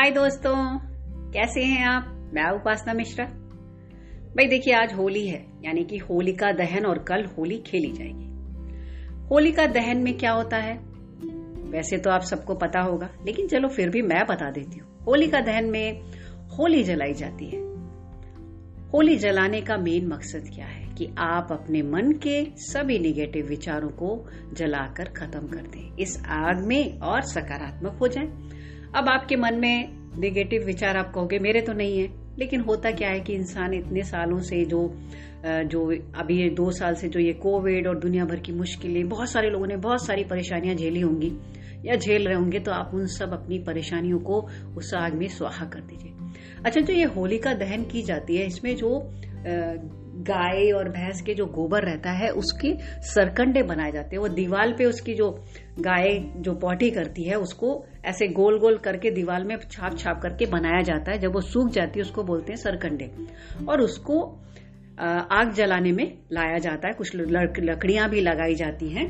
हाय दोस्तों, कैसे हैं आप? मैं उपासना मिश्रा। भाई देखिए, आज होली है, यानी कि होलिका दहन और कल होली खेली जाएगी। होलिका दहन में क्या होता है? वैसे तो आप सबको पता होगा, लेकिन चलो फिर भी मैं बता देती हूँ। होलिका दहन में होली जलाई जाती है। होली जलाने का मेन मकसद क्या है? कि आप अपने मन के सभी निगेटिव विचारों को जलाकर खत्म कर दें। इस आग में और सकारात्मक हो जाएँ। अब आपके मन में नेगेटिव विचार आप कहोगे, मेरे तो नहीं है। लेकिन होता क्या है कि इंसान इतने सालों से जो जो अभी ये दो साल से जो ये कोविड और दुनिया भर की मुश्किलें, बहुत सारे लोगों ने बहुत सारी परेशानियाँ झेली होंगी या झेल रहे होंगे तो आप उन सब अपनी परेशानियों को उस आग में स्वाहा कर दीजिए। अच्छा जो ये होलिका दहन की जाती है, इसमें जो गाय और भैंस के जो गोबर रहता है, उसके सरकंडे बनाए जाते हैं। वो दीवार पे उसकी जो गाय जो पौटी करती है, उसको ऐसे गोल गोल करके दीवार में छाप छाप करके बनाया जाता है। जब वो सूख जाती है, उसको बोलते हैं सरकंडे। और उसको आग जलाने में लाया जाता है। कुछ लकड़ियाँ भी लगाई जाती हैं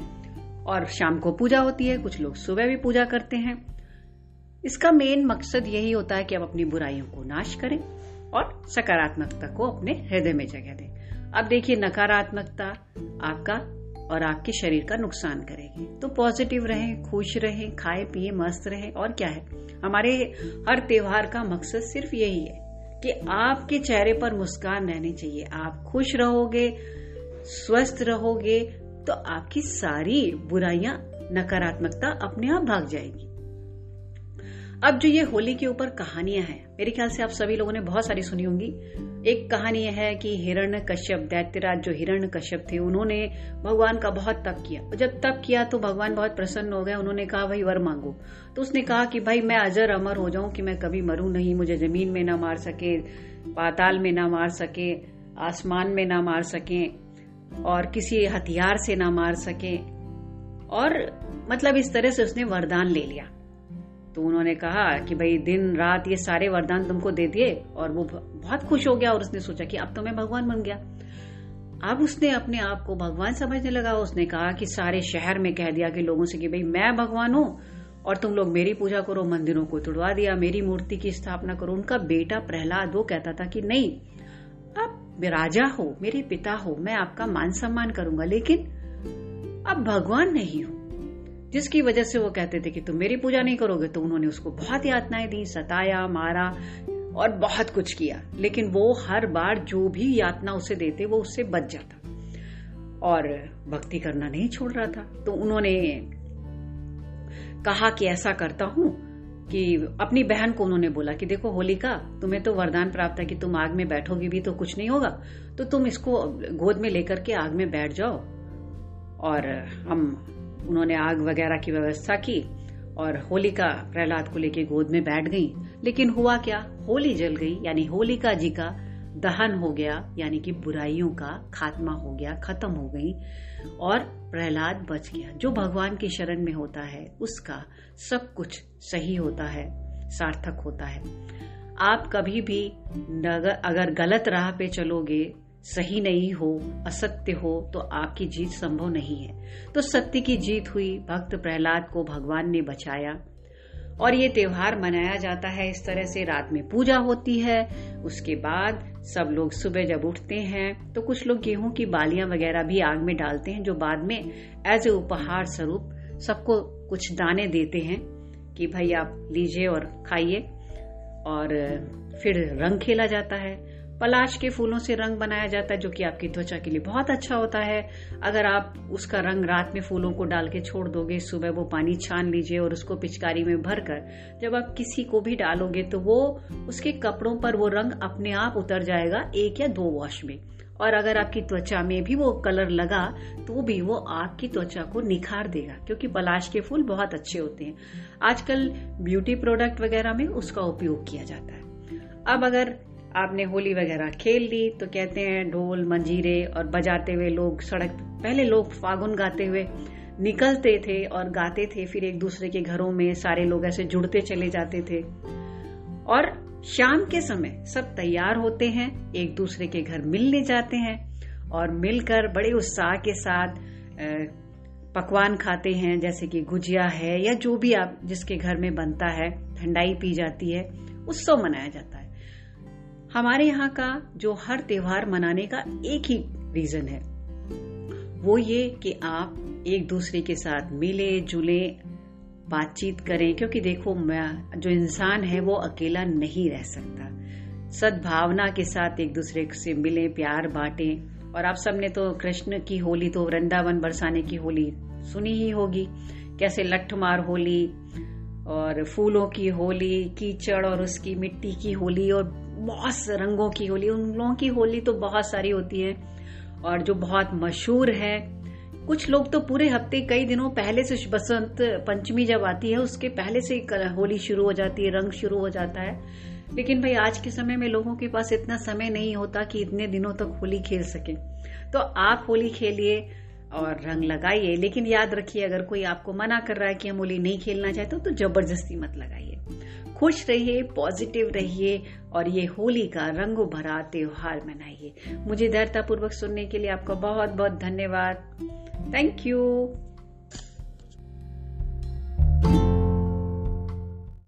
और शाम को पूजा होती है। कुछ लोग सुबह भी पूजा करते हैं। इसका मेन मकसद यही होता है कि आप अपनी बुराइयों को नाश करें और सकारात्मकता को अपने हृदय में जगह दें। अब देखिए नकारात्मकता आपका और आपके शरीर का नुकसान करेगी। तो पॉजिटिव रहें, खुश रहें, खाए, पिए, मस्त रहें और क्या है? हमारे हर त्योहार का मकसद सिर्फ़ यही है कि आपके चेहरे पर मुस्कान रहनी चाहिए। आप खुश रहोगे, स्वस्थ रहोगे तो आपकी सारी बुराइयाँ, नकारात्मकता अपने आप भाग जाएगी। अब जो ये होली के ऊपर कहानियाँ हैं, मेरे ख्याल से आप सभी लोगों ने बहुत सारी सुनी होंगी। एक कहानी यह है कि हिरण्य कश्यप, दैत्यराज जो हिरण कश्यप थे, उन्होंने भगवान का बहुत तप किया। जब तप किया तो भगवान बहुत प्रसन्न हो गए, उन्होंने कहा, भाई, वर मांगो। तो उसने कहा कि, भाई, मैं अजर अमर हो जाऊँ कि मैं कभी मरू नहीं, मुझे ज़मीन में ना मार सके, पाताल में ना मार सके, आसमान में ना मार सके, और किसी हथियार से ना मार सके। और मतलब इस तरह से उसने वरदान ले लिया। तो उन्होंने कहा कि भाई, दिन, रात ये सारे वरदान तुमको दे दिए और वो बहुत खुश हो गया और उसने सोचा कि अब तो मैं भगवान बन गया। अब उसने अपने आप को भगवान समझने लगा। उसने कहा कि सारे शहर में कह दिया कि लोगों से कि भाई, मैं भगवान हूँ और तुम लोग मेरी पूजा करो, मंदिरों को तुड़वा दिया, मेरी मूर्ति की स्थापना करो। उनका बेटा प्रहलाद, वो कहता था कि नहीं, अब राजा हो, मेरे पिता हो, मैं आपका मान सम्मान करूँगा, लेकिन अब भगवान नहीं हूँ। जिसकी वजह से वो कहते थे कि तुम मेरी पूजा नहीं करोगे तो उन्होंने उसको बहुत यातनाएँ दी, सताया, मारा और बहुत कुछ किया। लेकिन वो हर बार जो भी यातना उसे देते, वो उससे बच जाता और भक्ति करना नहीं छोड़ रहा था। तो उन्होंने कहा कि ऐसा करता हूँ कि अपनी बहन को उन्होंने बोला कि देखो, होलिका, तुम्हें तो वरदान प्राप्त है कि तुम आग में बैठोगी भी तो कुछ नहीं होगा। तो तुम इसको गोद में लेकर के आग में बैठ जाओ और हम उन्होंने आग वगैरह की व्यवस्था की और होलिका प्रहलाद को लेके गोद में बैठ गई। लेकिन हुआ क्या? होली जल गई, यानी होलिका जी का दहन हो गया, यानी कि बुराइयों का खात्मा हो गया, खत्म हो गई और प्रहलाद बच गया। जो भगवान की शरण में होता है, उसका सब कुछ सही होता है, सार्थक होता है। आप कभी भी अगर गलत राह पे चलोगे सही नहीं हो, असत्य हो तो आपकी जीत संभव नहीं है। तो सत्य की जीत हुई, भक्त प्रहलाद को भगवान ने बचाया। और ये त्योहार मनाया जाता है, इस तरह से रात में पूजा होती है। उसके बाद सब लोग सुबह जब उठते हैं तो कुछ लोग गेहूँ की बालियाँ वगैरह भी आग में डालते हैं, जो बाद में एज ए उपहार स्वरूप सबको कुछ दाने देते हैं कि, भाई आप लीजिए और खाइए। और फिर रंग खेला जाता है। पलाश के फूलों से रंग बनाया जाता है, जो कि आपकी त्वचा के लिए बहुत अच्छा होता है। अगर आप उसका रंग रात में फूलों को डाल के छोड़ दोगे, सुबह वो पानी छान लीजिए और उसको पिचकारी में भरकर जब आप किसी को भी डालोगे तो वो उसके कपड़ों पर वो रंग अपने आप उतर जाएगा एक या दो वॉश में। और अगर आपकी त्वचा में भी वो कलर लगा तो भी वो आपकी त्वचा को निखार देगा, क्योंकि पलाश के फूल बहुत अच्छे होते हैं। आजकल ब्यूटी प्रोडक्ट वगैरह में उसका उपयोग किया जाता है। अब अगर आपने होली वगैरह खेल ली तो कहते हैं ढोल, मंजीरे और बजाते हुए लोग सड़क, पहले लोग फागुन गाते हुए निकलते थे और गाते थे, फिर एक दूसरे के घरों में सारे लोग ऐसे जुड़ते चले जाते थे। और शाम के समय सब तैयार होते हैं, एक दूसरे के घर मिलने जाते हैं और मिलकर बड़े उत्साह के साथ पकवान खाते हैं, जैसे कि गुजिया है या जो भी आप जिसके घर में बनता है, ठंडाई पी जाती है, उत्सव मनाया जाता है। हमारे यहाँ का जो हर त्योहार मनाने का एक ही रीजन है। वो ये कि आप एक दूसरे के साथ मिले, जुले, बातचीत करें, क्योंकि देखो, मैं, जो इंसान है, वो अकेला नहीं रह सकता। सद्भावना के साथ एक दूसरे से मिले, प्यार बांटे, और आप सबने तो कृष्ण की होली तो वृंदावन बरसाने की होली सुनी ही होगी। कैसे लठमार होली, और फूलों की होली, कीचड़, और उसकी मिट्टी की होली, और बहुत रंगों की होली, उन लोगों की होली तो बहुत सारी होती है और जो बहुत मशहूर है। कुछ लोग तो पूरे हफ़्ते, कई दिनों पहले से बसंत पंचमी जब आती है, उसके पहले से होली शुरू हो जाती है, रंग शुरू हो जाता है। लेकिन भाई, आज के समय में लोगों के पास इतना समय नहीं होता कि इतने दिनों तक होली खेल सके। तो आप होली खेलिए और रंग लगाइए। लेकिन याद रखिए, अगर कोई आपको मना कर रहा है कि हम होली नहीं खेलना चाहते तो ज़बरदस्ती मत लगाइए। खुश रहिए पॉजिटिव रहिए और ये होली का रंगो भरा त्योहार मनाइए। मुझे धैर्यतापूर्वक सुनने के लिए आपका बहुत बहुत धन्यवाद। Thank you